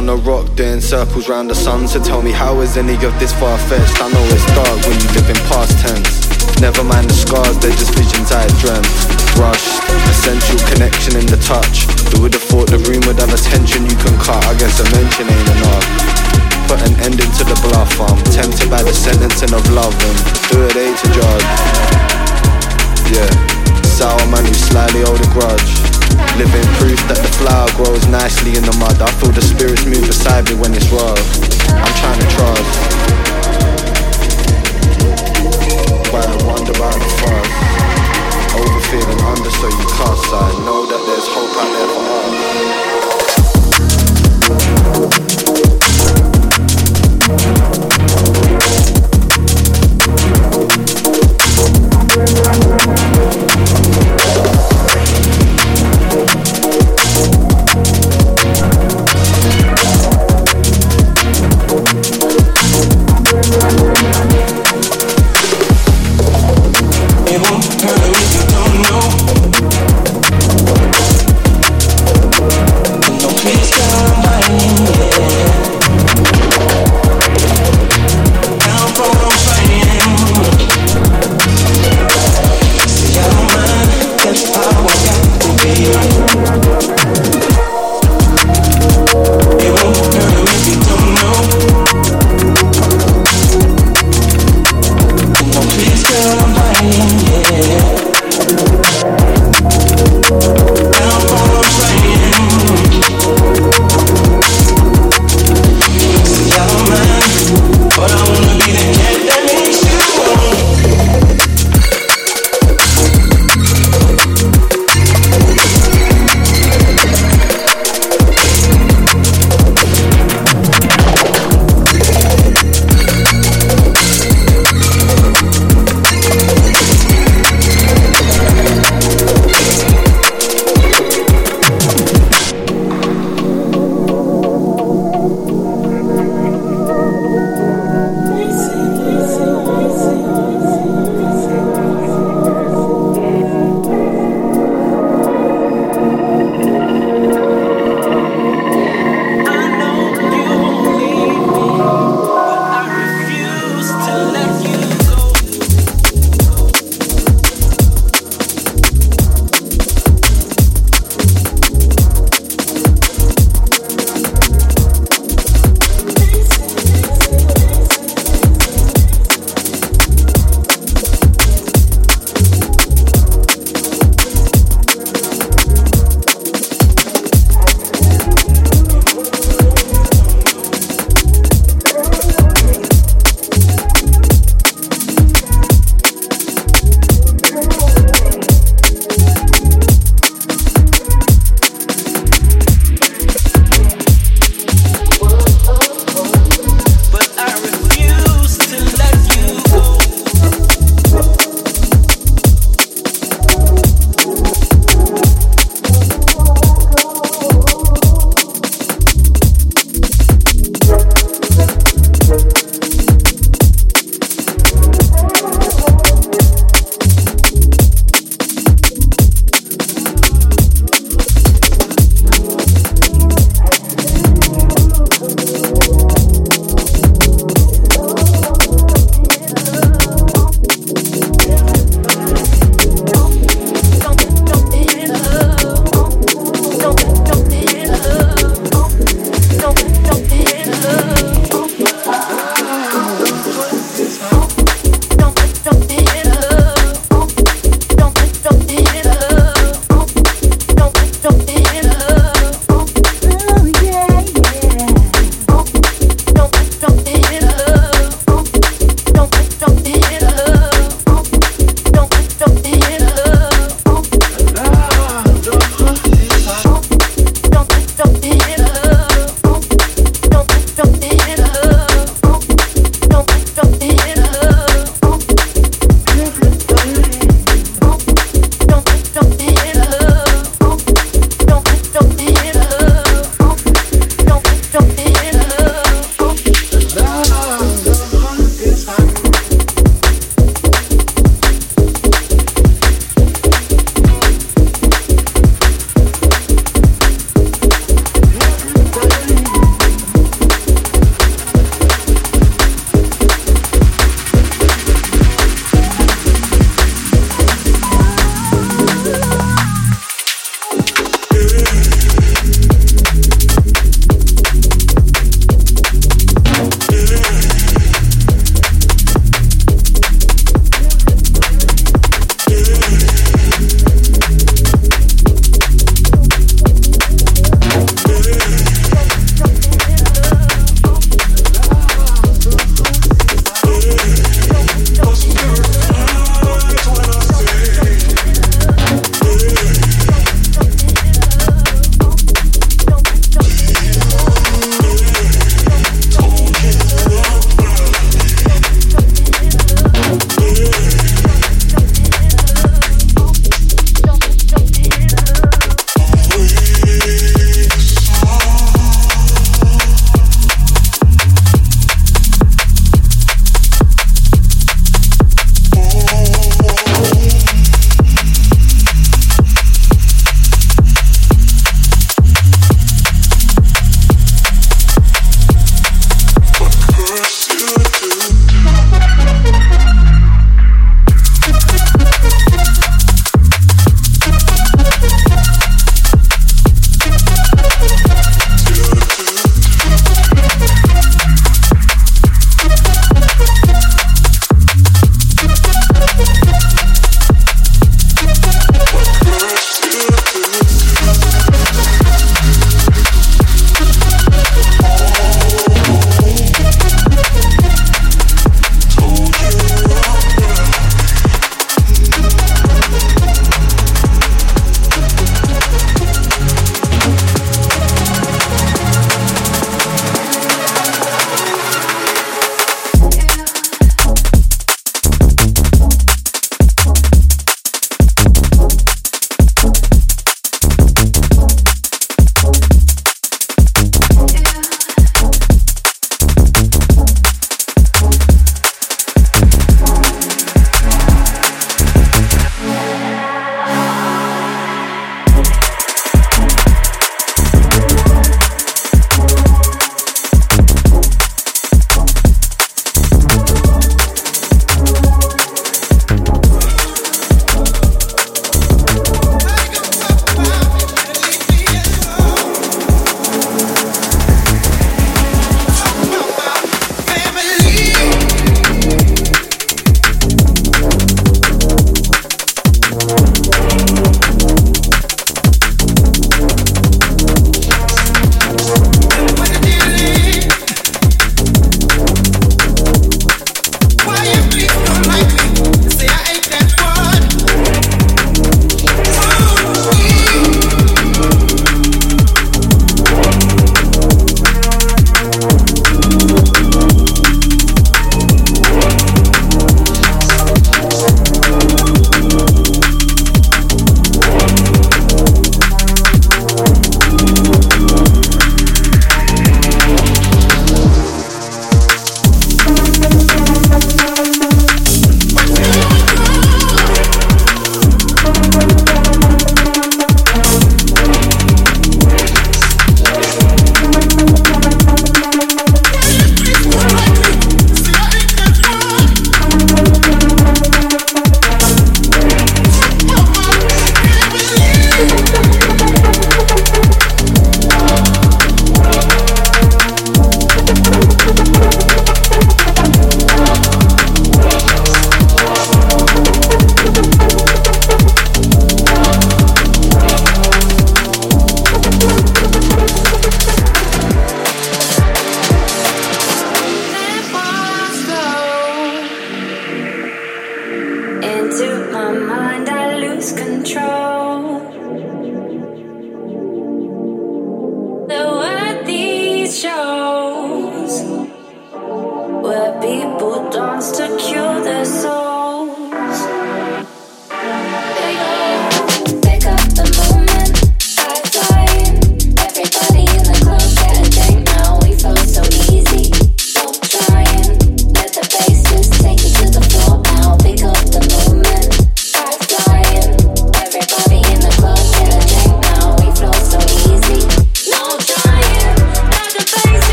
on a rock, doing circles round the sun. So tell me, how is any of this far fetched? I know it's dark when you live in past tense. Never mind the scars, they're just visions I dreamt. Rushed, essential connection in the touch. Who would have thought the room would have a tension you can cut? I guess a mention ain't enough. Put an ending to the bluff, I'm tempted by the sentencing of love, and who are they to judge? Yeah, sour man who slightly hold a grudge. Living proof that the flower grows nicely in the mud. I feel the spirits move beside me when it's rough. I'm trying to trust. But I wonder about the fuss. Over feeling under so you cuss. I know that there's hope out there for us.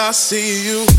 I see you.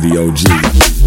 To the OG.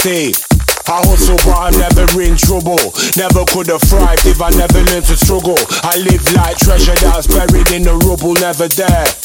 Estate. I hustle, but I'm never in trouble. Never could have thrived if I never learned to struggle. I live like treasure that's buried in the rubble, never there.